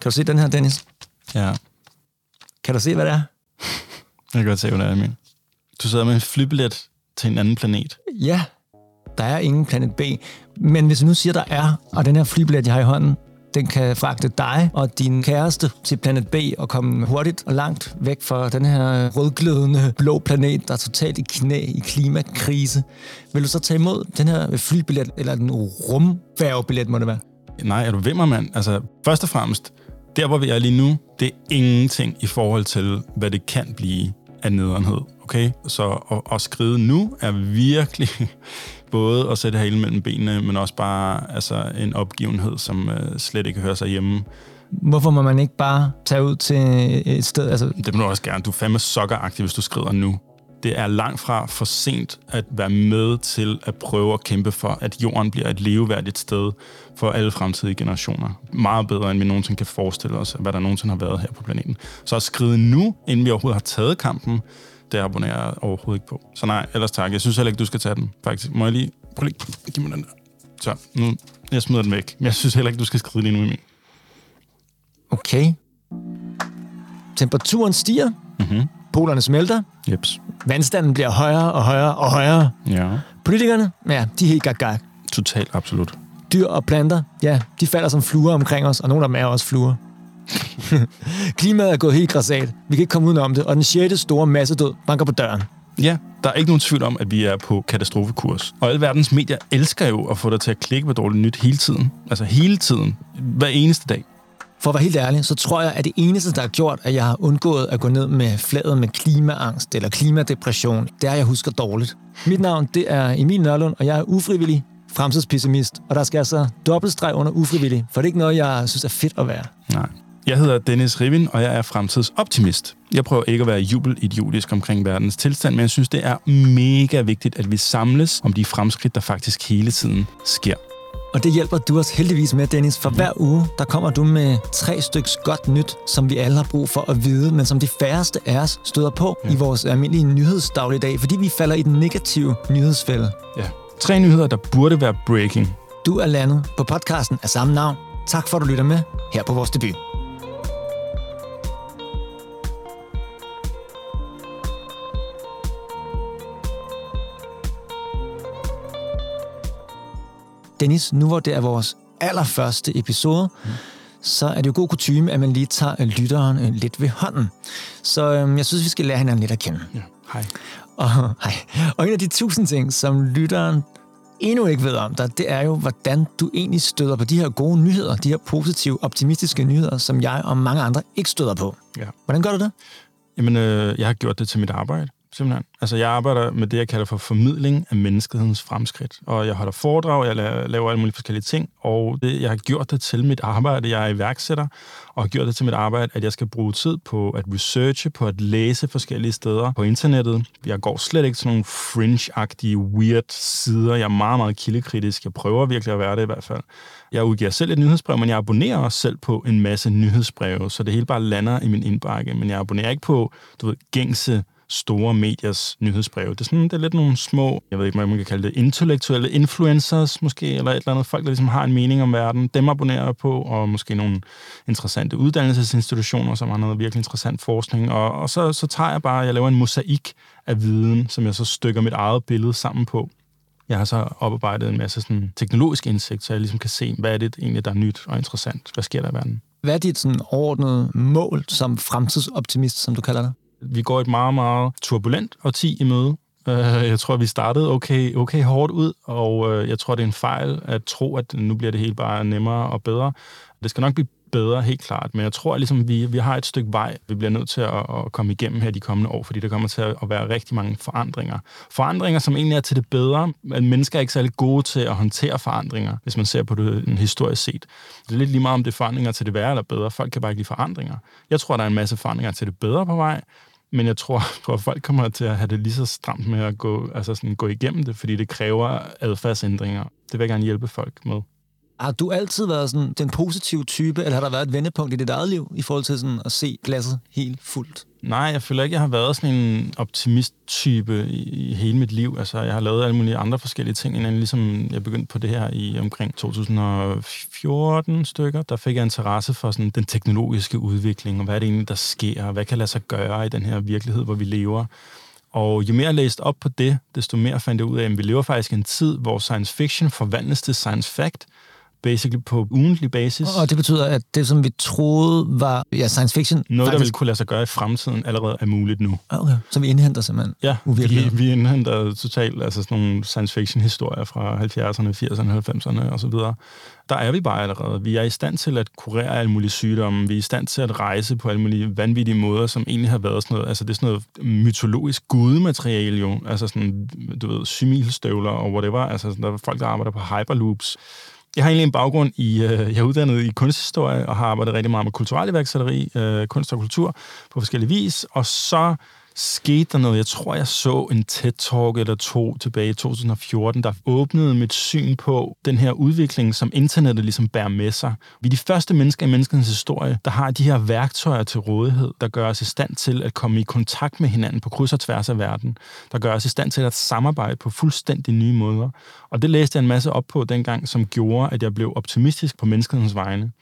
Kan du se den her, Dennis? Ja, Kan du se, hvad det er? jeg kan godt se, hvad det er, mener. Du sidder med en flybillet til en anden planet. Ja, der er ingen planet B. Men hvis vi nu siger, der er, og den her flybillet, jeg har i hånden, den kan fragte dig og din kæreste til planet B og komme hurtigt og langt væk fra den her rødglødende blå planet, der er totalt i knæ i klimakrise. Vil du så tage imod den her flybillet, eller den rumfærgebillet, må det være? Nej, er du mig, mand? Altså, først og fremmest, der hvor vi er lige nu, det er ingenting i forhold til, hvad det kan blive af nederenhed. Okay? Så at, at skrive nu er virkelig både at sætte halen mellem benene, men også bare altså, en opgivenhed, som uh, slet ikke hører sig hjemme. Hvorfor må man ikke bare tage ud til et sted? Altså, Det må du også gerne. Du er fandme sokkeragtig, hvis du skriver nu. Det er langt fra for sent at være med til at prøve at kæmpe for, at jorden bliver et leveværdigt sted for alle fremtidige generationer. Meget bedre, end vi nogensinde kan forestille os, hvad der nogensinde har været her på planeten. Så at skrive nu, inden vi overhovedet har taget kampen, det abonnerer jeg overhovedet ikke på. Så nej, ellers tak. Jeg synes heller ikke, du skal tage den, faktisk. Må jeg lige... Prøv lige... Giv mig den der. Så, nu... Jeg smider den væk. Men jeg synes heller ikke, du skal skrive lige nu i min. okay. Temperaturen stiger, Mhm. Polerne smelter, Jeps. vandstanden bliver højere og højere og højere. Ja. Politikerne, ja, de er helt gag Totalt absolut. Dyr og planter, ja, de falder som fluer omkring os, og nogle af dem er også fluer. Klimaet er gået helt græsat. Vi kan ikke komme udenom det, og den sjette store massedød banker på døren. Ja, der er ikke nogen tvivl om, at vi er på katastrofekurs. Og alle verdens medier elsker jo at få dig til at klikke på dårligt nyt hele tiden. Altså hele tiden. Hver eneste dag. For at være helt ærlig, så tror jeg, at det eneste, der har gjort, at jeg har undgået at gå ned med fladet med klimaangst eller klimadepression, det er, at jeg husker dårligt. Mit navn, det er Emil Nørlund, og jeg er ufrivillig fremtidspessimist. Og der skal altså dobbeltstreg under ufrivillig, for det er ikke noget, jeg synes er fedt at være. Nej. Jeg hedder Dennis Rivin, og jeg er fremtidsoptimist. Jeg prøver ikke at være jubelidiotisk omkring verdens tilstand, men jeg synes, det er mega vigtigt, at vi samles om de fremskridt, der faktisk hele tiden sker. Og det hjælper du os heldigvis med, Dennis, for hver uge, der kommer du med tre stykker godt nyt, som vi alle har brug for at vide, men som de færreste af os støder på ja. i vores almindelige nyhedsdagligdag, fordi vi falder i den negative nyhedsfælde. Ja. Tre nyheder, der burde være breaking. Du er landet på podcasten af samme navn. Tak for, at du lytter med her på vores debut. Dennis, nu hvor det er vores allerførste episode, mm. så er det jo god kutume, at man lige tager lytteren øh, lidt ved hånden. Så øhm, jeg synes, vi skal lære hinanden lidt at kende. Ja. Hej. Og, hej. og en af de tusind ting, som lytteren endnu ikke ved om dig, det er jo, hvordan du egentlig støder på de her gode nyheder, de her positive, optimistiske nyheder, som jeg og mange andre ikke støder på. Ja. Hvordan gør du det? Jamen, øh, jeg har gjort det til mit arbejde, simpelthen. Altså, jeg arbejder med det, jeg kalder for formidling af menneskehedens fremskridt. Og jeg holder foredrag, jeg laver alle mulige forskellige ting, og det, jeg har gjort det til mit arbejde. Jeg er iværksætter, og har gjort det til mit arbejde, at jeg skal bruge tid på at researche, på at læse forskellige steder på internettet. Jeg går slet ikke til nogle fringe-agtige, weird sider. Jeg er meget, meget kildekritisk. Jeg prøver virkelig at være det i hvert fald. Jeg udgiver selv et nyhedsbrev, men jeg abonnerer også selv på en masse nyhedsbreve, så det hele bare lander i min indbakke. Men jeg abonnerer ikke på, du ved, gængse store mediers nyhedsbreve. Det er, sådan, det er lidt nogle små, jeg ved ikke, hvad man kan kalde det, intellektuelle influencers måske, eller et eller andet folk, der ligesom har en mening om verden. Dem abonnerer jeg på, og måske nogle interessante uddannelsesinstitutioner, som har noget virkelig interessant forskning. Og, og så, så tager jeg bare, jeg laver en mosaik af viden, som jeg så stykker mit eget billede sammen på. Jeg har så oparbejdet en masse sådan, teknologisk indsigt, så jeg ligesom kan se, hvad er det egentlig, der er nyt og interessant. Hvad sker der i verden? Hvad er dit sådan, overordnede mål som fremtidsoptimist, som du kalder det? Vi går et meget, meget turbulent årti i møde. Øh, jeg tror, vi startede okay, okay hårdt ud, og øh, jeg tror, det er en fejl at tro, at nu bliver det helt bare nemmere og bedre. Det skal nok blive bedre, helt klart, men jeg tror, at ligesom vi, vi har et stykke vej, vi bliver nødt til at, at komme igennem her de kommende år, fordi der kommer til at være rigtig mange forandringer. Forandringer, som egentlig er til det bedre, men mennesker er ikke særlig gode til at håndtere forandringer, hvis man ser på det en historisk set. Det er lidt lige meget om det er forandringer til det værre eller bedre. Folk kan bare ikke lide forandringer. Jeg tror, der er en masse forandringer til det bedre på vej, men jeg tror, på, at folk kommer til at have det lige så stramt med at gå, altså sådan, gå igennem det, fordi det kræver adfærdsændringer. Det vil jeg gerne hjælpe folk med. Har du altid været sådan den positive type, eller har der været et vendepunkt i dit eget liv i forhold til sådan at se glasset helt fuldt? Nej, jeg føler ikke, jeg har været sådan en optimist-type i, i hele mit liv. Altså, jeg har lavet alle mulige andre forskellige ting, inden ligesom jeg begyndte på det her i omkring 2014 stykker. Der fik jeg interesse for sådan den teknologiske udvikling, og hvad er det egentlig, der sker, og hvad kan lade sig gøre i den her virkelighed, hvor vi lever. Og jo mere jeg læste op på det, desto mere fandt jeg ud af, at vi lever faktisk i en tid, hvor science fiction forvandles til science fact, basically på ugentlig basis. Og det betyder, at det, som vi troede var ja, science fiction... Noget, faktisk... der ville kunne lade sig gøre i fremtiden, allerede er muligt nu. Okay. Så vi indhenter simpelthen Ja, vi, vi indhenter totalt altså sådan nogle science fiction historier fra 70'erne, 80'erne, 90'erne osv. Der er vi bare allerede. Vi er i stand til at kurere alle mulige sygdomme. Vi er i stand til at rejse på alle mulige vanvittige måder, som egentlig har været sådan noget, altså det er sådan noget mytologisk gudemateriale jo. Altså sådan, du ved, symilstøvler og whatever. Altså der er folk, der arbejder på hyperloops jeg har egentlig en baggrund i, øh, jeg er uddannet i kunsthistorie og har arbejdet rigtig meget med kulturel iværksætteri, øh, kunst og kultur på forskellige vis, og så skete der noget. Jeg tror, jeg så en TED-talk eller to tilbage i 2014, der åbnede mit syn på den her udvikling, som internettet ligesom bærer med sig. Vi er de første mennesker i menneskens historie, der har de her værktøjer til rådighed, der gør os i stand til at komme i kontakt med hinanden på kryds og tværs af verden, der gør os i stand til at samarbejde på fuldstændig nye måder. Og det læste jeg en masse op på dengang, som gjorde, at jeg blev optimistisk på menneskets vegne.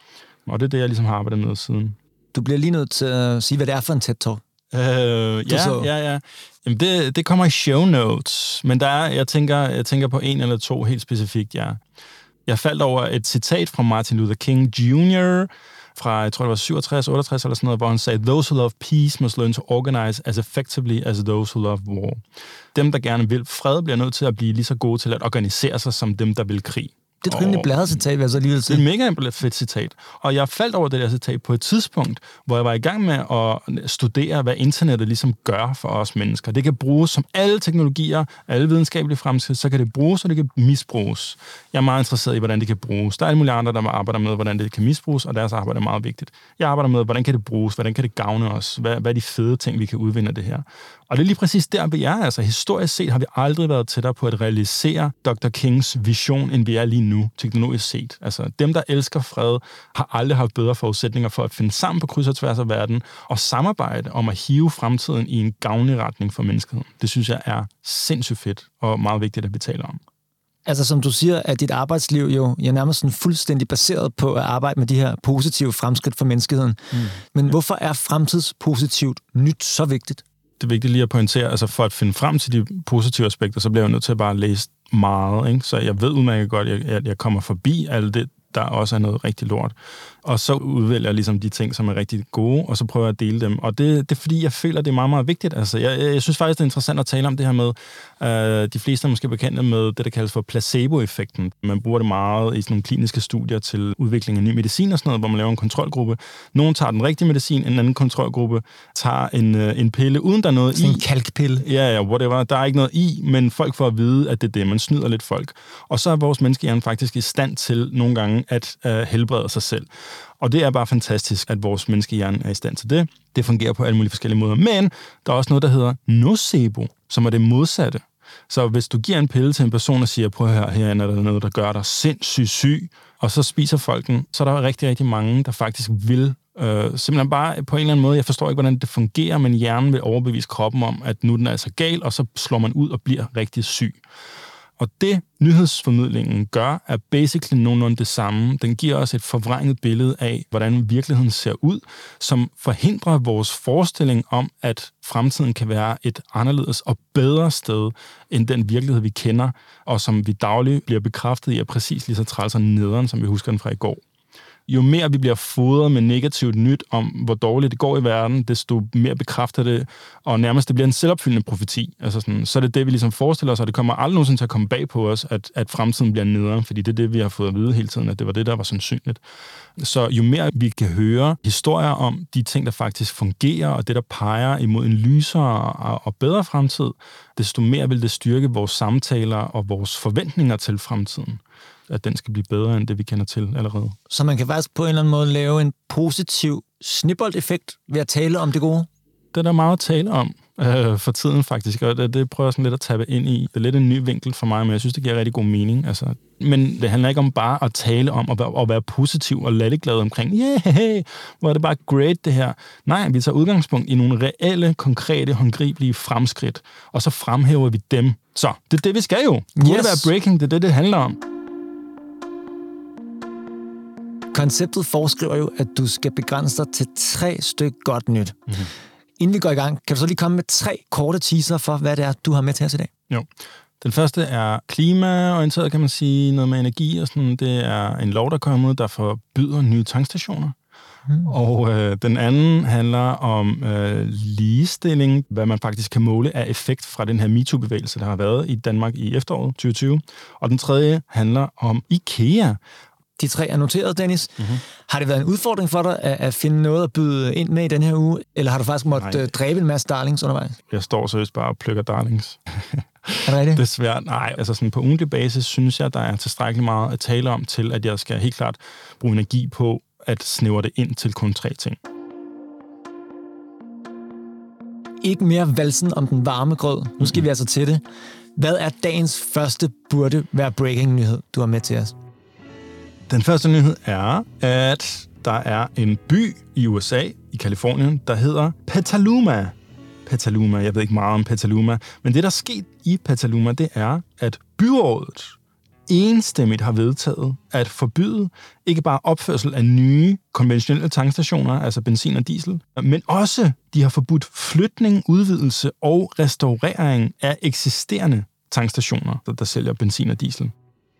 Og det er det, jeg ligesom har arbejdet med siden. Du bliver lige nødt til at sige, hvad det er for en TED-talk. Øh, ja, så. ja, ja. Jamen det, det kommer i show notes, men der er, jeg tænker, jeg tænker på en eller to helt specifikt, ja. Jeg faldt over et citat fra Martin Luther King Jr., fra, jeg tror det var 67, 68 eller sådan noget, hvor han sagde, Those who love peace must learn to organize as effectively as those who love war. Dem, der gerne vil fred, bliver nødt til at blive lige så gode til at organisere sig, som dem, der vil krig. Det er et rimelig bladet citat, vil jeg så alligevel sige. Det er et mega fedt citat. Og jeg faldt over det der citat på et tidspunkt, hvor jeg var i gang med at studere, hvad internettet ligesom gør for os mennesker. Det kan bruges som alle teknologier, alle videnskabelige fremskridt, så kan det bruges, og det kan misbruges. Jeg er meget interesseret i, hvordan det kan bruges. Der er alle mulige andre, der arbejder med, hvordan det kan misbruges, og deres arbejde er meget vigtigt. Jeg arbejder med, hvordan kan det bruges, hvordan kan det gavne os, hvad, hvad er de fede ting, vi kan udvinde af det her. Og det er lige præcis der, vi er. Altså, historisk set har vi aldrig været tættere på at realisere Dr. Kings vision, end vi er lige nu, teknologisk set. Altså, dem, der elsker fred, har aldrig haft bedre forudsætninger for at finde sammen på kryds og tværs af verden og samarbejde om at hive fremtiden i en gavnlig retning for menneskeheden. Det synes jeg er sindssygt fedt og meget vigtigt, at vi taler om. Altså som du siger, at dit arbejdsliv jo er nærmest sådan fuldstændig baseret på at arbejde med de her positive fremskridt for menneskeheden. Mm. Men hvorfor er fremtidspositivt nyt så vigtigt? Det er vigtigt lige at pointere, altså for at finde frem til de positive aspekter, så bliver jeg nødt til at bare læse meget. Ikke? Så jeg ved udmærket godt, at jeg kommer forbi alt det, der også er noget rigtig lort. Og så udvælger jeg ligesom de ting, som er rigtig gode, og så prøver jeg at dele dem. Og det, det er fordi, jeg føler, det er meget, meget vigtigt. Altså, jeg, jeg synes faktisk, det er interessant at tale om det her med, øh, de fleste er måske bekendte med det, der kaldes for placebo-effekten. Man bruger det meget i sådan nogle kliniske studier til udvikling af ny medicin og sådan noget, hvor man laver en kontrolgruppe. Nogle tager den rigtige medicin, en anden kontrolgruppe tager en, øh, en pille, uden der er noget sådan i. en kalkpille. Ja, ja, whatever. Der er ikke noget i, men folk får at vide, at det er det. Man snyder lidt folk. Og så er vores menneskehjerne faktisk i stand til nogle gange at øh, helbrede sig selv. Og det er bare fantastisk, at vores menneskehjerne er i stand til det. Det fungerer på alle mulige forskellige måder. Men der er også noget, der hedder nocebo, som er det modsatte. Så hvis du giver en pille til en person og siger, prøv at høre, herinde er der noget, der gør dig sindssygt syg, og så spiser folk den, så er der rigtig, rigtig mange, der faktisk vil Øh, simpelthen bare på en eller anden måde, jeg forstår ikke, hvordan det fungerer, men hjernen vil overbevise kroppen om, at nu den er altså gal, og så slår man ud og bliver rigtig syg. Og det nyhedsformidlingen gør, er basically nogenlunde det samme. Den giver os et forvrænget billede af, hvordan virkeligheden ser ud, som forhindrer vores forestilling om, at fremtiden kan være et anderledes og bedre sted end den virkelighed, vi kender, og som vi dagligt bliver bekræftet i er præcis lige så træls og nederen, som vi husker den fra i går jo mere vi bliver fodret med negativt nyt om, hvor dårligt det går i verden, desto mere bekræfter det, og nærmest det bliver en selvopfyldende profeti. Altså sådan, så er det det, vi ligesom forestiller os, og det kommer aldrig nogensinde til at komme bag på os, at, at fremtiden bliver nederen, fordi det er det, vi har fået at vide hele tiden, at det var det, der var sandsynligt. Så jo mere vi kan høre historier om de ting, der faktisk fungerer, og det, der peger imod en lysere og, og bedre fremtid, desto mere vil det styrke vores samtaler og vores forventninger til fremtiden at den skal blive bedre end det, vi kender til allerede. Så man kan faktisk på en eller anden måde lave en positiv snibboldeffekt ved at tale om det gode? det er der meget at tale om øh, for tiden faktisk, og det, det prøver jeg sådan lidt at tabe ind i. Det er lidt en ny vinkel for mig, men jeg synes, det giver rigtig god mening. Altså, men det handler ikke om bare at tale om at være, at være positiv og latterglad omkring, yeah, hvor er det bare great det her. Nej, vi tager udgangspunkt i nogle reelle, konkrete, håndgribelige fremskridt, og så fremhæver vi dem. Så det er det, vi skal jo. Det yes. være breaking, det er det, det handler om. Konceptet foreskriver jo, at du skal begrænse dig til tre stykker godt nyt. Mm-hmm. Inden vi går i gang, kan du så lige komme med tre korte teaser for, hvad det er, du har med til os i dag? Jo. Den første er klimaorienteret, kan man sige, noget med energi og sådan. Det er en lov, der kommer ud, der forbyder nye tankstationer. Mm. Og øh, den anden handler om øh, ligestilling, hvad man faktisk kan måle af effekt fra den her MeToo-bevægelse, der har været i Danmark i efteråret 2020. Og den tredje handler om IKEA, de tre er noteret, Dennis. Mm-hmm. Har det været en udfordring for dig at, at finde noget at byde ind med i den her uge, eller har du faktisk måttet Nej. Øh, dræbe en masse darlings undervejs? Jeg står seriøst bare og plukker darlings. er det rigtigt? Det svært. Nej, altså sådan på ugentlig basis synes jeg, der er tilstrækkeligt meget at tale om til, at jeg skal helt klart bruge energi på at snævre det ind til kun tre ting. Ikke mere valsen om den varme grød. Nu skal mm-hmm. vi altså til det. Hvad er dagens første burde være breaking nyhed, du har med til os? Den første nyhed er, at der er en by i USA, i Kalifornien, der hedder Petaluma. Petaluma, jeg ved ikke meget om Petaluma, men det, der er sket i Petaluma, det er, at byrådet enstemmigt har vedtaget at forbyde ikke bare opførsel af nye konventionelle tankstationer, altså benzin og diesel, men også de har forbudt flytning, udvidelse og restaurering af eksisterende tankstationer, der, der sælger benzin og diesel.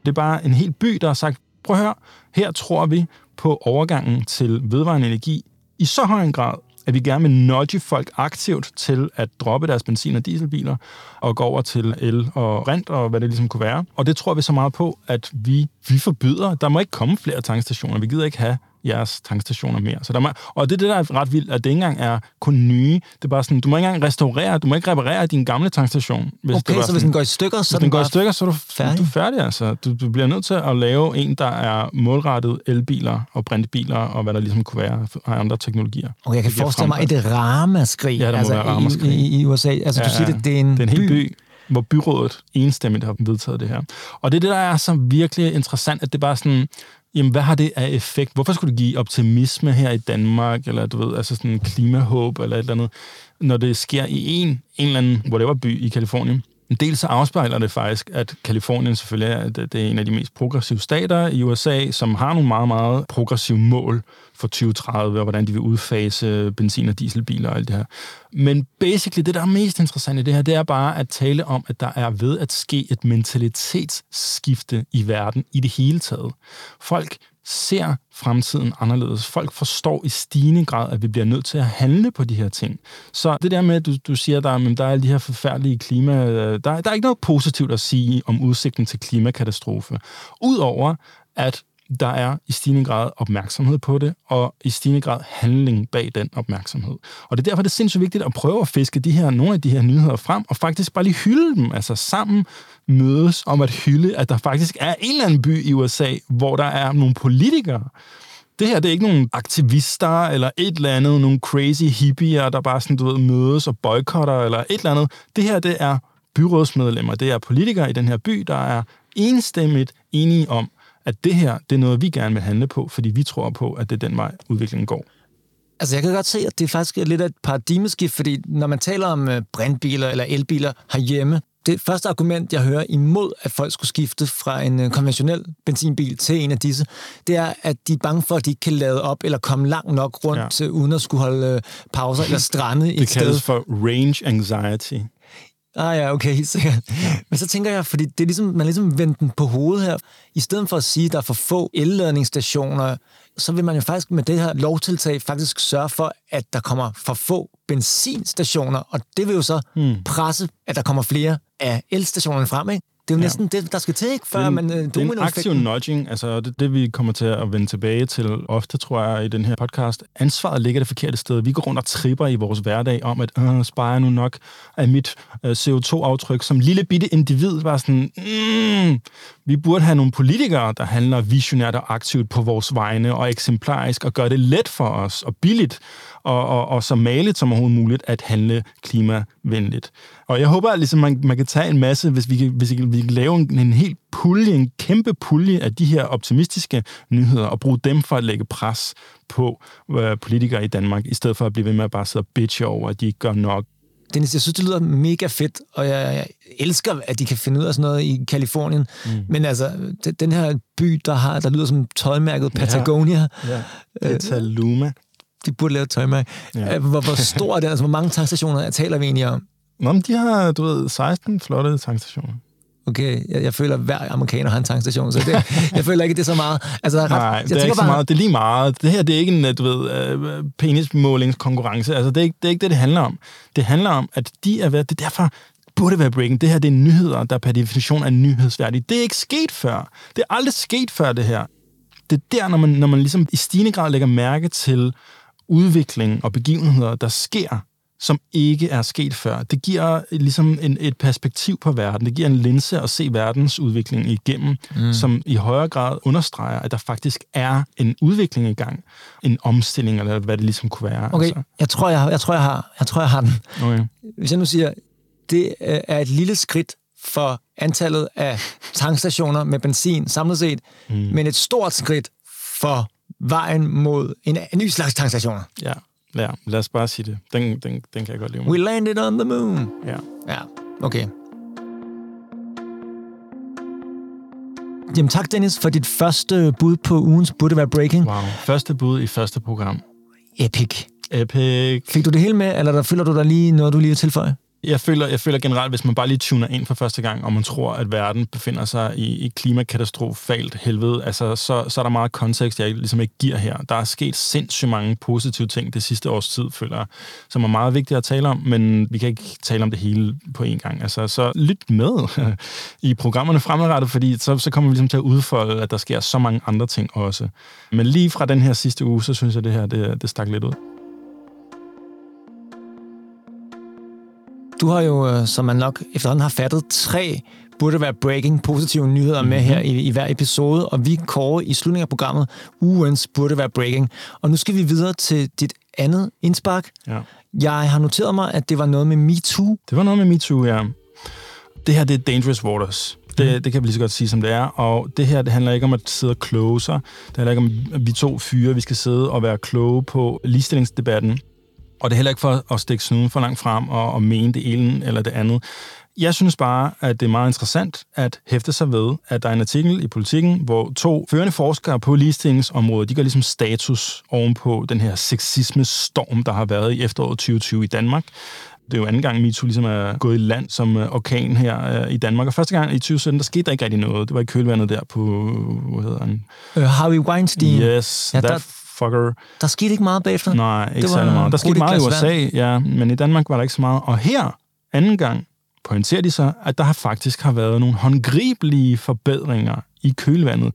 Det er bare en hel by, der har sagt, prøv at høre, her tror vi på overgangen til vedvarende energi i så høj en grad, at vi gerne vil nudge folk aktivt til at droppe deres benzin- og dieselbiler og gå over til el og rent og hvad det ligesom kunne være. Og det tror vi så meget på, at vi, vi forbyder. Der må ikke komme flere tankstationer. Vi gider ikke have jeres tankstationer mere. Så der må, og det er det, der er ret vildt, at det ikke engang er kun nye. Det er bare sådan, du må ikke engang restaurere, du må ikke reparere din gamle tankstation. Hvis okay, det så sådan, hvis den går i stykker, så hvis den går i stykker, så er du færdig. Du er færdig altså. Du, du bliver nødt til at lave en, der er målrettet elbiler og brintbiler, og hvad der ligesom kunne være af andre teknologier. Og jeg kan forestille mig et ramaskrig, ja, altså, ramaskrig. I, i, i, USA. Altså, ja, du siger, det, det er en, det er en hel by. by hvor byrådet enstemmigt har vedtaget det her. Og det er det, der er så virkelig interessant, at det bare sådan, jamen hvad har det af effekt? Hvorfor skulle det give optimisme her i Danmark, eller du ved, altså sådan klimahåb, eller et eller andet, når det sker i en, en eller anden whatever by i Kalifornien? En del så afspejler det faktisk, at Kalifornien selvfølgelig er, det, det er en af de mest progressive stater i USA, som har nogle meget, meget progressive mål for 2030, og hvordan de vil udfase benzin- og dieselbiler og alt det her. Men basically, det der er mest interessant i det her, det er bare at tale om, at der er ved at ske et mentalitetsskifte i verden i det hele taget. Folk ser fremtiden anderledes. Folk forstår i stigende grad, at vi bliver nødt til at handle på de her ting. Så det der med, at du, du siger, der, at der er alle de her forfærdelige klima... Øh, der, der er ikke noget positivt at sige om udsigten til klimakatastrofe. Udover at der er i stigende grad opmærksomhed på det, og i stigende grad handling bag den opmærksomhed. Og det er derfor, det er sindssygt vigtigt at prøve at fiske de her, nogle af de her nyheder frem, og faktisk bare lige hylde dem, altså sammen mødes om at hylde, at der faktisk er en eller anden by i USA, hvor der er nogle politikere, det her det er ikke nogen aktivister eller et eller andet, nogle crazy hippier, der bare sådan, du ved, mødes og boykotter eller et eller andet. Det her, det er byrådsmedlemmer, det er politikere i den her by, der er enstemmigt enige om, at det her, det er noget, vi gerne vil handle på, fordi vi tror på, at det er den vej, udviklingen går. Altså, jeg kan godt se, at det faktisk er lidt af et paradigmeskift, fordi når man taler om øh, brintbiler eller elbiler herhjemme, det første argument, jeg hører imod, at folk skulle skifte fra en øh, konventionel benzinbil til en af disse, det er, at de er bange for, at de ikke kan lade op eller komme langt nok rundt, ja. uden at skulle holde øh, pauser eller strande i et sted. Det kaldes for range anxiety. Ah ja, okay, helt sikkert. Ja. Men så tænker jeg, fordi det er ligesom, man ligesom vendt den på hovedet her. I stedet for at sige, at der er for få elladningsstationer, så vil man jo faktisk med det her lovtiltag faktisk sørge for, at der kommer for få benzinstationer, og det vil jo så hmm. presse, at der kommer flere af elstationerne frem, ikke? Det er jo næsten det, der skal til, ikke? Før det en, man øh, det er en aktiv nudging, altså det, det vi kommer til at vende tilbage til ofte, tror jeg, i den her podcast. Ansvaret ligger det forkerte sted. Vi går rundt og tripper i vores hverdag om, at øh, sparer nu nok af mit øh, CO2-aftryk som lille bitte individ. Bare sådan, mm, vi burde have nogle politikere, der handler visionært og aktivt på vores vegne og eksemplarisk og gør det let for os og billigt og, og, og så maligt som overhovedet muligt at handle klimavenligt. Og jeg håber, at ligesom man, man kan tage en masse, hvis vi hvis vi vi kan lave en, en helt pulje, en kæmpe pulje af de her optimistiske nyheder, og bruge dem for at lægge pres på uh, politikere i Danmark, i stedet for at blive ved med at bare sidde og bitche over, at de ikke gør nok. Dennis, jeg synes, det lyder mega fedt, og jeg, jeg elsker, at de kan finde ud af sådan noget i Kalifornien. Mm. Men altså, den her by, der har der lyder som tøjmærket Patagonia. Ja, ja. Petaluma de burde lave et tøjmærke. Ja. Øh, hvor, hvor stor er det? Altså, hvor mange tankstationer taler vi egentlig om? Nå, men de har, du ved, 16 flotte tankstationer. Okay, jeg, jeg føler, at hver amerikaner har en tankstation, så det, jeg føler ikke, det er så meget. Altså, ret, Nej, jeg det er ikke bare... så meget. Det er lige meget. Det her, det er ikke en, du ved, uh, penismålingskonkurrence. Altså, det er, ikke, det er ikke det, det handler om. Det handler om, at de er ved, det er derfor, burde være breaking. Det her, det er nyheder, der per definition er nyhedsværdige. Det er ikke sket før. Det er aldrig sket før, det her. Det er der, når man, når man ligesom i stigende grad lægger mærke til udvikling og begivenheder, der sker, som ikke er sket før. Det giver ligesom en, et perspektiv på verden. Det giver en linse at se verdens udvikling igennem, mm. som i højere grad understreger, at der faktisk er en udvikling i gang. En omstilling, eller hvad det ligesom kunne være. Okay, altså. jeg, tror, jeg, jeg, tror, jeg, har, jeg tror, jeg har den. Okay. Hvis jeg nu siger, det er et lille skridt for antallet af tankstationer med benzin samlet set, mm. men et stort skridt for vejen mod en, en ny slags tankstationer. Ja, ja, lad os bare sige det. Den, den, den kan jeg godt lide. We landed on the moon. Ja. Ja, okay. Jamen tak, Dennis, for dit første bud på ugens Burde Være Breaking. Wow, første bud i første program. Epic. Epic. Fik du det hele med, eller der føler du der lige noget, du lige vil tilføje? Jeg føler, jeg føler generelt, hvis man bare lige tuner ind for første gang, og man tror, at verden befinder sig i, i klimakatastrofalt helvede, altså, så, så er der meget kontekst, jeg ligesom ikke giver her. Der er sket sindssygt mange positive ting det sidste års tid, føler jeg, som er meget vigtigt at tale om, men vi kan ikke tale om det hele på én gang. Altså, så lyt med i programmerne fremadrettet, fordi så, så kommer vi ligesom til at udfolde, at der sker så mange andre ting også. Men lige fra den her sidste uge, så synes jeg, det her det, det stak lidt ud. Du har jo, øh, som man nok efterhånden har fattet, tre burde være breaking positive nyheder mm-hmm. med her i, i hver episode, og vi kårer i slutningen af programmet ugens burde være breaking. Og nu skal vi videre til dit andet indspark. Ja. Jeg har noteret mig, at det var noget med MeToo. Det var noget med MeToo, ja. Det her, det er Dangerous Waters. Det, mm. det kan vi lige så godt sige, som det er. Og det her, det handler ikke om at sidde og kloge sig. Det handler ikke om, at vi to fyre, vi skal sidde og være kloge på ligestillingsdebatten. Og det er heller ikke for at stikke snuden for langt frem og, og mene det ene eller det andet. Jeg synes bare, at det er meget interessant at hæfte sig ved, at der er en artikel i Politiken, hvor to førende forskere på ligestillingsområdet, de gør ligesom status ovenpå den her sexisme-storm, der har været i efteråret 2020 i Danmark. Det er jo anden gang, MeToo ligesom er gået i land som øh, orkan her øh, i Danmark. Og første gang i 2017, der skete der ikke rigtig noget. Det var i kølvandet der på, hvad hedder han? Uh, Harvey Weinstein. Yes, ja, der, fucker. Der skete ikke meget bagefter. Nej, ikke særlig meget. Der skete meget i USA, ja, men i Danmark var der ikke så meget. Og her, anden gang, pointerer de så, at der har faktisk har været nogle håndgribelige forbedringer i kølvandet.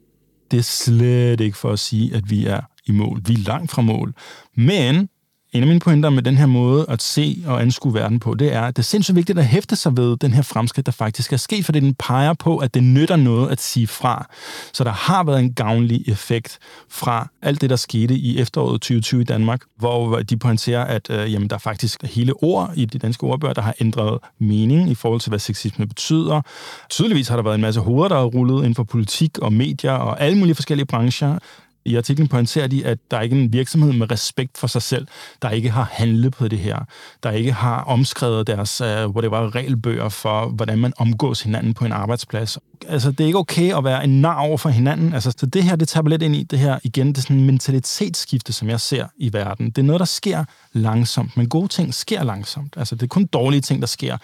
Det er slet ikke for at sige, at vi er i mål. Vi er langt fra mål. Men en af mine pointer med den her måde at se og anskue verden på, det er, at det er sindssygt vigtigt at hæfte sig ved den her fremskridt, der faktisk er sket, fordi den peger på, at det nytter noget at sige fra. Så der har været en gavnlig effekt fra alt det, der skete i efteråret 2020 i Danmark, hvor de pointerer, at øh, jamen, der er faktisk hele ord i de danske ordbøger, der har ændret mening i forhold til, hvad sexisme betyder. Tydeligvis har der været en masse hoveder, der er rullet inden for politik og medier og alle mulige forskellige brancher. I artiklen pointerer de, at der ikke er en virksomhed med respekt for sig selv, der ikke har handlet på det her, der ikke har omskrevet deres uh, whatever, regelbøger for, hvordan man omgås hinanden på en arbejdsplads. Altså, det er ikke okay at være en nar over for hinanden. Altså, så det her, det tager lidt ind i det her igen, det er sådan en mentalitetsskifte, som jeg ser i verden. Det er noget, der sker langsomt, men gode ting sker langsomt. Altså, det er kun dårlige ting, der sker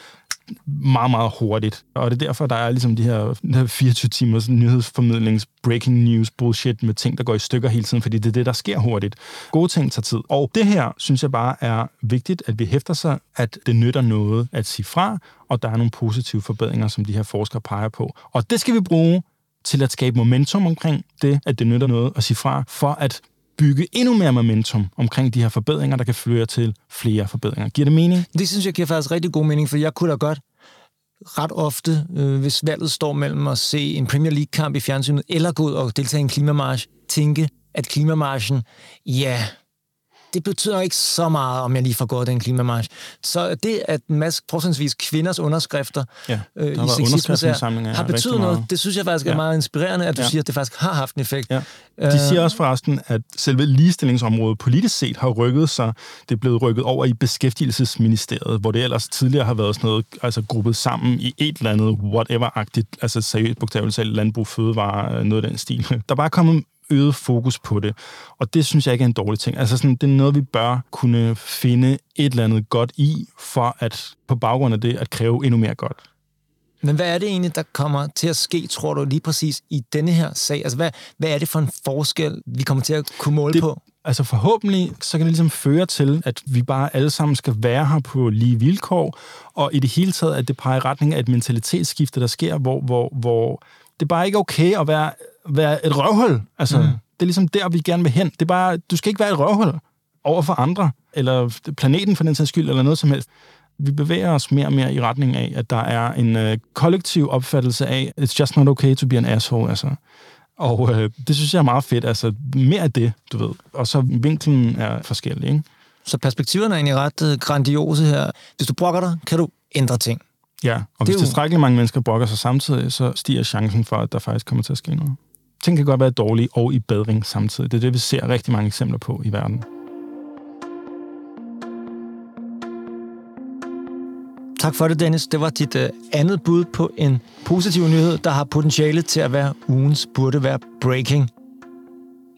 meget, meget hurtigt. Og det er derfor, der er ligesom de her, de her 24 timers nyhedsformidlings breaking news bullshit med ting, der går i stykker hele tiden, fordi det er det, der sker hurtigt. Gode ting tager tid. Og det her, synes jeg bare er vigtigt, at vi hæfter sig, at det nytter noget at sige fra, og der er nogle positive forbedringer, som de her forskere peger på. Og det skal vi bruge til at skabe momentum omkring det, at det nytter noget at sige fra, for at bygge endnu mere momentum omkring de her forbedringer, der kan føre til flere forbedringer. Giver det mening? Det synes jeg giver faktisk rigtig god mening, for jeg kunne da godt ret ofte, øh, hvis valget står mellem at se en Premier League-kamp i fjernsynet, eller gå ud og deltage i en klimamarsch, tænke, at klimamarschen, ja, det betyder ikke så meget, om jeg lige får gået den klimamarsch. Så det, at en masse forholdsvis kvinders underskrifter ja, øh, i sexisme har betydet noget, det synes jeg faktisk er ja. meget inspirerende, at du ja. siger, at det faktisk har haft en effekt. Ja. De siger også forresten, at selve ligestillingsområdet politisk set har rykket sig. Det er blevet rykket over i beskæftigelsesministeriet, hvor det ellers tidligere har været sådan noget, altså gruppet sammen i et eller andet whatever-agtigt, altså seriøst bogstaveligt talt landbrug, fødevare, noget af den stil. Der er bare kommet øget fokus på det. Og det synes jeg ikke er en dårlig ting. Altså sådan, det er noget, vi bør kunne finde et eller andet godt i, for at på baggrund af det, at kræve endnu mere godt. Men hvad er det egentlig, der kommer til at ske, tror du, lige præcis i denne her sag? Altså, hvad, hvad er det for en forskel, vi kommer til at kunne måle det, på? Altså forhåbentlig, så kan det ligesom føre til, at vi bare alle sammen skal være her på lige vilkår, og i det hele taget, at det peger i retning af et mentalitetsskifte, der sker, hvor, hvor, hvor det bare ikke er okay at være være et røvhul. Altså, mm. Det er ligesom der, vi gerne vil hen. Det er bare, du skal ikke være et røvhul over for andre, eller planeten for den sags skyld, eller noget som helst. Vi bevæger os mere og mere i retning af, at der er en øh, kollektiv opfattelse af, it's just not okay to be an asshole, altså. Og øh, det synes jeg er meget fedt, altså mere af det, du ved. Og så vinklen er forskellig, ikke? Så perspektiverne er egentlig ret øh, grandiose her. Hvis du brokker dig, kan du ændre ting. Ja, og det hvis tilstrækkeligt mange mennesker brokker sig samtidig, så stiger chancen for, at der faktisk kommer til at ske noget ting kan godt være dårlige og i bedring samtidig. Det er det, vi ser rigtig mange eksempler på i verden. Tak for det, Dennis. Det var dit uh, andet bud på en positiv nyhed, der har potentiale til at være ugens burde være breaking.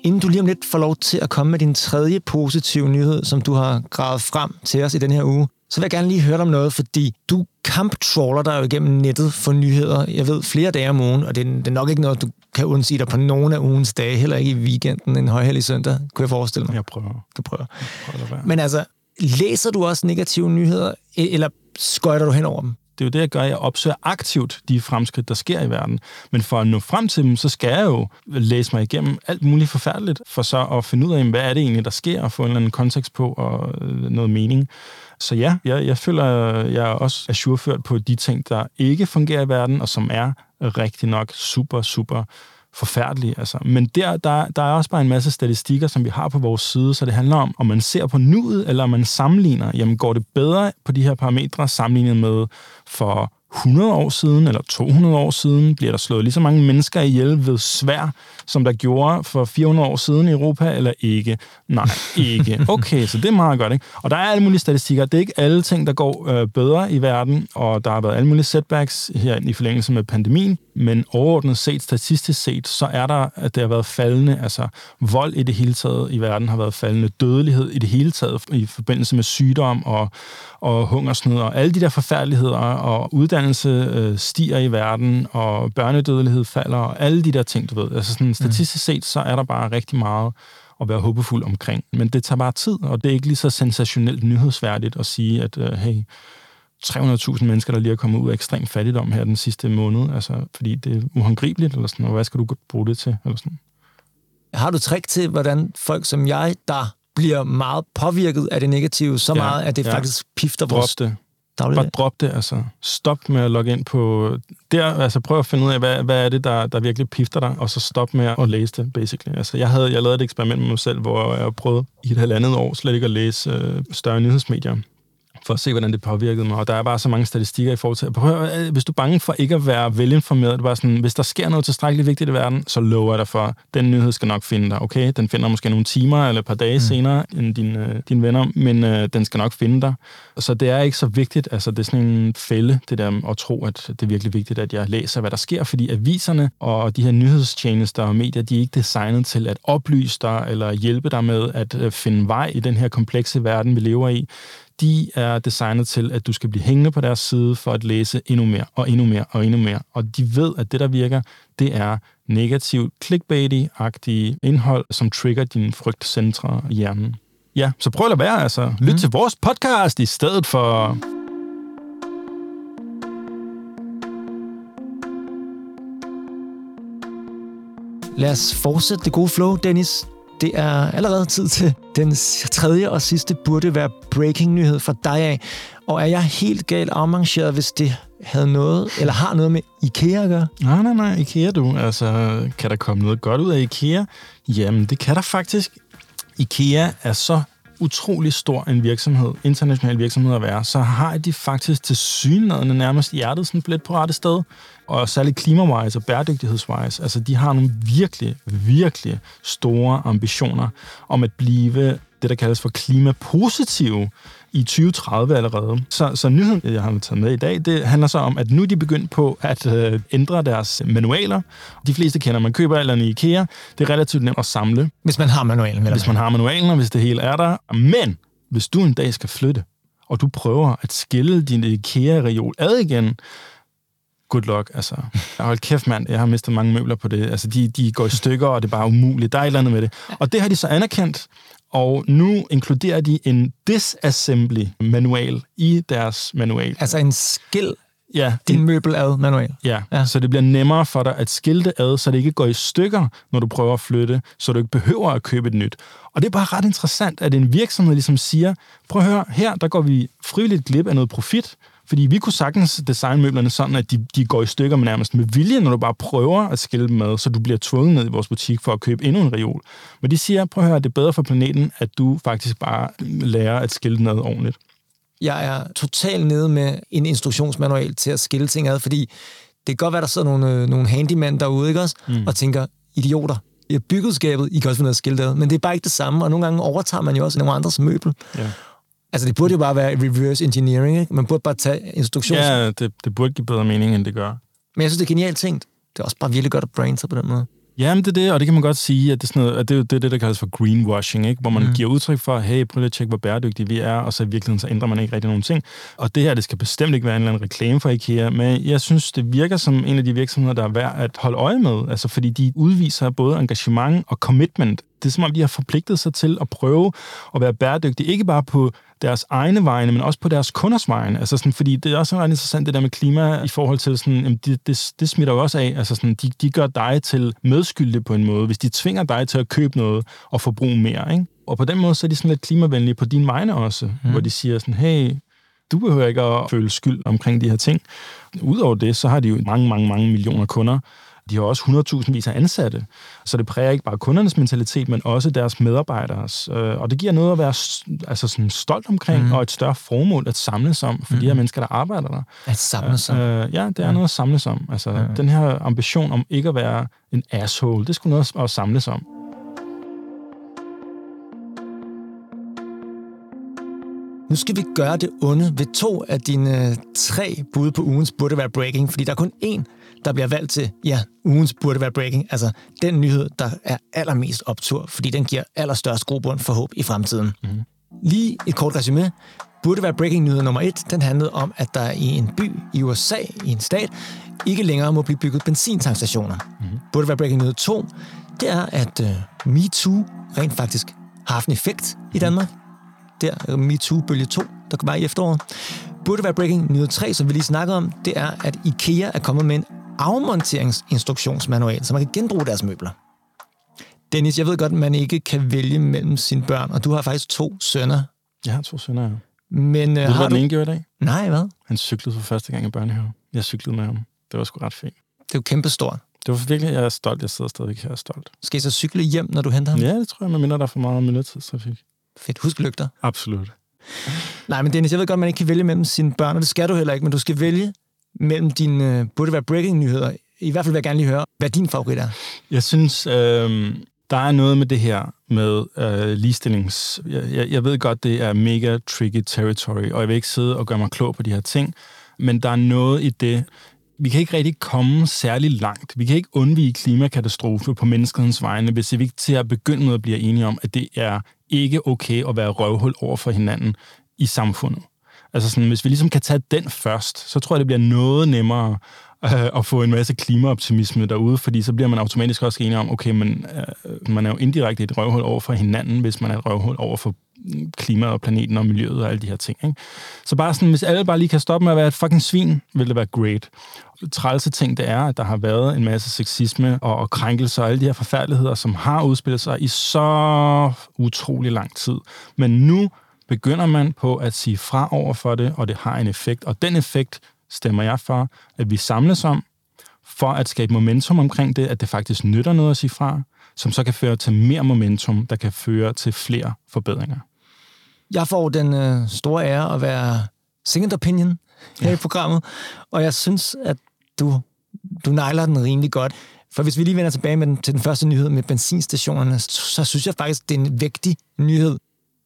Inden du lige om lidt får lov til at komme med din tredje positive nyhed, som du har gravet frem til os i den her uge, så vil jeg gerne lige høre dig om noget, fordi du kamptrawler dig jo igennem nettet for nyheder, jeg ved, flere dage om ugen, og det er, det er nok ikke noget, du kan undsige dig på nogen af ugens dage, heller ikke i weekenden, en højhellig søndag, kunne jeg forestille mig. Jeg prøver. Du prøver. Jeg prøver Men altså, læser du også negative nyheder, e- eller skøjter du hen over dem? Det er jo det, jeg gør. Jeg opsøger aktivt de fremskridt, der sker i verden. Men for at nå frem til dem, så skal jeg jo læse mig igennem alt muligt forfærdeligt, for så at finde ud af, hvad er det egentlig, der sker, og få en eller anden kontekst på og øh, noget mening. Så ja, jeg, jeg føler, jeg er også ajourført på de ting, der ikke fungerer i verden, og som er rigtig nok super, super forfærdelige. Altså. Men der, der, der er også bare en masse statistikker, som vi har på vores side, så det handler om, om man ser på nuet, eller om man sammenligner, jamen går det bedre på de her parametre sammenlignet med for 100 år siden eller 200 år siden? Bliver der slået lige så mange mennesker ihjel ved svær, som der gjorde for 400 år siden i Europa, eller ikke? Nej, ikke. Okay, så det er meget godt, ikke? Og der er alle mulige statistikker. Det er ikke alle ting, der går øh, bedre i verden, og der har været alle mulige setbacks her i forlængelse med pandemien, men overordnet set, statistisk set, så er der, at det har været faldende, altså vold i det hele taget i verden har været faldende, dødelighed i det hele taget i forbindelse med sygdom og, og hungersnød og alle de der forfærdeligheder, og uddannelse øh, stiger i verden, og børnedødelighed falder, og alle de der ting, du ved. Altså sådan, statistisk set, så er der bare rigtig meget at være håbefuld omkring. Men det tager bare tid, og det er ikke lige så sensationelt nyhedsværdigt at sige, at øh, hey, 300.000 mennesker, der lige er kommet ud af ekstrem fattigdom her den sidste måned, altså, fordi det er uhåndgribeligt, eller sådan, og hvad skal du bruge det til? Eller sådan. Har du trick til, hvordan folk som jeg, der bliver meget påvirket af det negative, så ja, meget, at det ja. faktisk pifter drop vores det. Bare drop det, altså. Stop med at logge ind på... Der, altså prøv at finde ud af, hvad, hvad er det, der, der virkelig pifter dig, og så stop med at læse det, basically. Altså, jeg havde jeg lavede et eksperiment med mig selv, hvor jeg prøvede i et halvandet år slet ikke at læse øh, større nyhedsmedier for at se, hvordan det påvirkede mig. Og der er bare så mange statistikker i forhold til... Prøv, hvis du er bange for ikke at være velinformeret, det bare sådan, hvis der sker noget tilstrækkeligt vigtigt i verden, så lover jeg dig for, den nyhed skal nok finde dig. Okay, den finder måske nogle timer eller et par dage mm. senere end dine, øh, dine venner, men øh, den skal nok finde dig. Så det er ikke så vigtigt. Altså, det er sådan en fælde, det der at tro, at det er virkelig vigtigt, at jeg læser, hvad der sker, fordi aviserne og de her nyhedstjenester og medier, de er ikke designet til at oplyse dig eller hjælpe dig med at øh, finde vej i den her komplekse verden, vi lever i de er designet til, at du skal blive hængende på deres side for at læse endnu mere og endnu mere og endnu mere. Og de ved, at det, der virker, det er negativt, clickbaity-agtige indhold, som trigger dine frygtcentre i hjernen. Ja, så prøv at lade være, altså. Lyt mm. til vores podcast i stedet for... Lad os fortsætte det gode flow, Dennis. Det er allerede tid til den tredje og sidste burde være breaking-nyhed fra dig af. Og er jeg helt galt afmangeret, hvis det havde noget, eller har noget med IKEA at gøre? Nej, nej, nej. IKEA, du. Altså, kan der komme noget godt ud af IKEA? Jamen, det kan der faktisk. IKEA er så utrolig stor en virksomhed, international virksomhed at være, så har de faktisk til synligheden nærmest hjertet sådan lidt på rette sted. Og særligt klimawise og bæredygtighedswise. Altså, de har nogle virkelig, virkelig store ambitioner om at blive det, der kaldes for klimapositive i 2030 allerede. Så, så nyheden, jeg har taget med i dag, det handler så om, at nu er de begyndt på at øh, ændre deres manualer. De fleste kender, man køber eller i IKEA. Det er relativt nemt at samle. Hvis man har manualen. Hvis man har manualen, og hvis det hele er der. Men hvis du en dag skal flytte, og du prøver at skille din IKEA-reol ad igen, good luck. Altså, hold kæft, mand. Jeg har mistet mange møbler på det. Altså, de, de går i stykker, og det er bare umuligt. Der er et eller andet med det. Og det har de så anerkendt, og nu inkluderer de en disassembly-manual i deres manual. Altså en skil Ja, din en, møbel ad manual. Ja, ja, så det bliver nemmere for dig at skilte ad, så det ikke går i stykker, når du prøver at flytte, så du ikke behøver at købe et nyt. Og det er bare ret interessant, at en virksomhed ligesom siger, prøv at høre, her der går vi frivilligt glip af noget profit, fordi vi kunne sagtens designe møblerne sådan, at de, de går i stykker med nærmest med vilje, når du bare prøver at skille dem med, så du bliver tvunget ned i vores butik for at købe endnu en reol. Men de siger, prøv at høre, det er bedre for planeten, at du faktisk bare lærer at skille den ad ordentligt. Jeg er totalt nede med en instruktionsmanual til at skille ting ad, fordi det kan godt være, der sidder nogle, øh, nogle handyman derude, ikke også? Mm. Og tænker, idioter, I har bygget skabet, I kan også finde noget at skille det ad. Men det er bare ikke det samme, og nogle gange overtager man jo også nogle andres møbel. Ja. Altså, det burde jo bare være reverse engineering, ikke? Man burde bare tage instruktions... Ja, det, det burde give bedre mening, end det gør. Men jeg synes, det er genialt tænkt. Det er også bare virkelig godt at brain sig på den måde. Jamen, det er det, og det kan man godt sige, at det er, sådan noget, at det, er det, er det, der kaldes for greenwashing, ikke? hvor man mm. giver udtryk for, hey, prøv lige at tjekke, hvor bæredygtige vi er, og så i virkeligheden så ændrer man ikke rigtig nogen ting. Og det her, det skal bestemt ikke være en eller anden reklame for IKEA, men jeg synes, det virker som en af de virksomheder, der er værd at holde øje med, altså fordi de udviser både engagement og commitment. Det er som om, de har forpligtet sig til at prøve at være bæredygtige, ikke bare på deres egne vegne, men også på deres kunders vegne. Altså sådan, fordi det er også ret interessant, det der med klima i forhold til sådan, jamen det, det, det smitter jo også af. Altså sådan, de, de gør dig til medskyldig på en måde, hvis de tvinger dig til at købe noget og forbruge mere. Ikke? Og på den måde, så er de sådan lidt klimavenlige på din vegne også, mm. hvor de siger sådan, hey, du behøver ikke at føle skyld omkring de her ting. Udover det, så har de jo mange, mange, mange millioner kunder, de har også 100.000 vis af ansatte, så det præger ikke bare kundernes mentalitet, men også deres medarbejderes. Øh, og det giver noget at være altså sådan stolt omkring, mm. og et større formål at samles om for mm. de her mhm. mennesker, der arbejder der. At samles om? Øh, ja, det er ja. noget at samles om. Altså, ja. den her ambition om ikke at være en asshole, det skulle noget at samles om. Nu skal vi gøre det onde ved to af dine tre bud på ugens burde være breaking, fordi der er kun én, der bliver valgt til, ja, ugens burde være breaking, altså den nyhed, der er allermest optur, fordi den giver allerstørst grobund for håb i fremtiden. Mm. Lige et kort resume. Burde være breaking nyhed nummer et, den handlede om, at der i en by i USA, i en stat, ikke længere må blive bygget benzintankstationer. Mm. Burde være breaking nyhed to, det er, at uh, MeToo rent faktisk har haft en effekt i Danmark. Der, uh, MeToo-bølge 2, der bare i efteråret. Burde være breaking nyhed 3, som vi lige snakkede om, det er, at IKEA er kommet med en afmonteringsinstruktionsmanual, så man kan genbruge deres møbler. Dennis, jeg ved godt, at man ikke kan vælge mellem sine børn, og du har faktisk to sønner. Jeg har to sønner, ja. Men, uh, ved du, hvad du... den ene gjorde i dag? Nej, hvad? Han cyklede for første gang i børnehave. Jeg cyklede med ham. Det var sgu ret fint. Det jo kæmpestort. Det var virkelig, jeg er stolt. Jeg sidder stadigvæk her stolt. Skal I så cykle hjem, når du henter ham? Ja, det tror jeg, medmindre der er for meget miljøtidstrafik. Fedt. Husk lygter. Absolut. Nej, men Dennis, jeg ved godt, at man ikke kan vælge mellem sine børn, og det skal du heller ikke, men du skal vælge mellem dine, uh, øh, burde være breaking-nyheder. I hvert fald vil jeg gerne lige høre, hvad din favorit er. Jeg synes, øh, der er noget med det her med øh, ligestillings... Jeg, jeg, jeg ved godt, det er mega tricky territory, og jeg vil ikke sidde og gøre mig klog på de her ting, men der er noget i det, vi kan ikke rigtig komme særlig langt. Vi kan ikke undvige klimakatastrofe på menneskehedens vegne, hvis vi ikke til at begynde med at blive enige om, at det er ikke okay at være røvhul over for hinanden i samfundet. Altså sådan, hvis vi ligesom kan tage den først, så tror jeg, det bliver noget nemmere øh, at få en masse klimaoptimisme derude, fordi så bliver man automatisk også enig om, okay, men øh, man er jo indirekte et røvhul over for hinanden, hvis man er et røvhul over for mm, klimaet og planeten og miljøet og alle de her ting. Ikke? Så bare sådan, hvis alle bare lige kan stoppe med at være et fucking svin, vil det være great. Trælse ting, det er, at der har været en masse sexisme og, og krænkelser og alle de her forfærdeligheder, som har udspillet sig i så utrolig lang tid. Men nu begynder man på at sige fra over for det, og det har en effekt. Og den effekt stemmer jeg for, at vi samles om, for at skabe momentum omkring det, at det faktisk nytter noget at sige fra, som så kan føre til mere momentum, der kan føre til flere forbedringer. Jeg får den øh, store ære at være second opinion her ja. i programmet, og jeg synes, at du, du nejler den rimelig godt. For hvis vi lige vender tilbage med den, til den første nyhed med benzinstationerne, så synes jeg faktisk, det er en vigtig nyhed.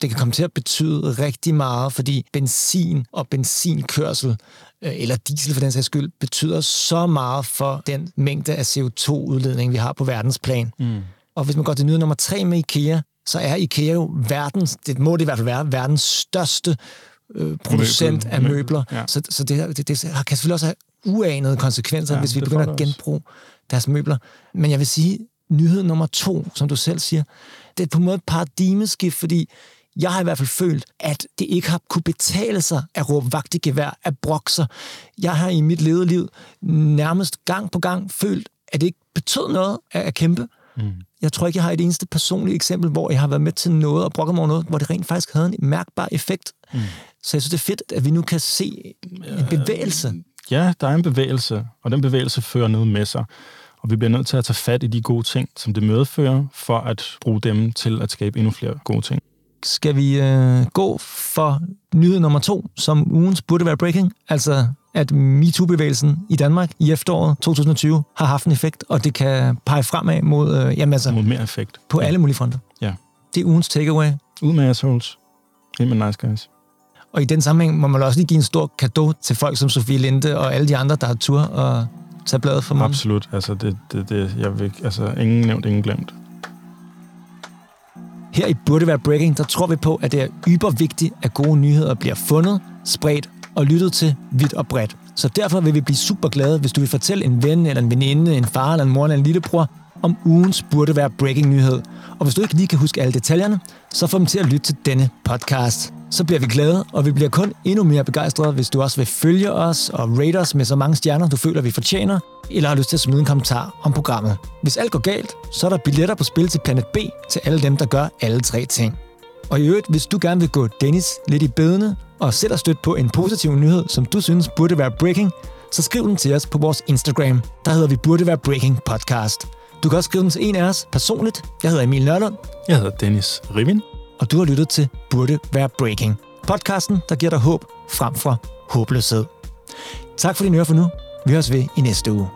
Det kan komme til at betyde rigtig meget, fordi benzin og benzinkørsel, øh, eller diesel for den sags skyld, betyder så meget for den mængde af CO2-udledning, vi har på verdensplan. Mm. Og hvis man går til nyhed nummer tre med IKEA, så er IKEA jo verdens, det må det i hvert fald være, verdens største øh, producent Møbel. af møbler. Ja. Så, så det, det, det kan selvfølgelig også have uanede konsekvenser, ja, hvis vi begynder at genbruge deres møbler. Men jeg vil sige, nyhed nummer to, som du selv siger, det er på en måde et paradigmeskift, fordi jeg har i hvert fald følt, at det ikke har kunne betale sig at råbe vagt i gevær, at brokse Jeg har i mit levede liv nærmest gang på gang følt, at det ikke betød noget at kæmpe. Mm. Jeg tror ikke, jeg har et eneste personligt eksempel, hvor jeg har været med til noget og brokket mig over noget, hvor det rent faktisk havde en mærkbar effekt. Mm. Så jeg synes, det er fedt, at vi nu kan se en bevægelse. Ja, der er en bevægelse, og den bevægelse fører noget med sig. Og vi bliver nødt til at tage fat i de gode ting, som det medfører, for at bruge dem til at skabe endnu flere gode ting. Skal vi øh, gå for nyhed nummer to, som ugens burde være breaking? Altså at MeToo-bevægelsen i Danmark i efteråret 2020 har haft en effekt, og det kan pege fremad mod, øh, jamen altså, mod mere effekt. På ja. alle mulige fronter. Ja. Det er ugens takeaway. Ud med assholes. Ind med nice guys. Og i den sammenhæng må man også lige give en stor gave til folk som Sofie Linde og alle de andre, der har tur og tage bladet for mig. Absolut. Altså, det, det, det, jeg vil, altså, ingen nævnt, ingen glemt. Her i Burde Være Breaking, der tror vi på, at det er yber vigtigt, at gode nyheder bliver fundet, spredt og lyttet til vidt og bredt. Så derfor vil vi blive super glade, hvis du vil fortælle en ven eller en veninde, en far eller en mor eller en lillebror, om ugens burde være breaking nyhed. Og hvis du ikke lige kan huske alle detaljerne, så få dem til at lytte til denne podcast. Så bliver vi glade, og vi bliver kun endnu mere begejstrede, hvis du også vil følge os og rate os med så mange stjerner, du føler, vi fortjener, eller har lyst til at smide en kommentar om programmet. Hvis alt går galt, så er der billetter på spil til Planet B til alle dem, der gør alle tre ting. Og i øvrigt, hvis du gerne vil gå Dennis lidt i bedene og selv har stødt på en positiv nyhed, som du synes burde være breaking, så skriv den til os på vores Instagram. Der hedder vi Burde Være Breaking Podcast. Du kan også skrive den til en af os personligt. Jeg hedder Emil Nørlund. Jeg hedder Dennis Rivin. Og du har lyttet til Burde Være Breaking. Podcasten, der giver dig håb frem for håbløshed. Tak fordi I hører for nu. Vi høres ved i næste uge.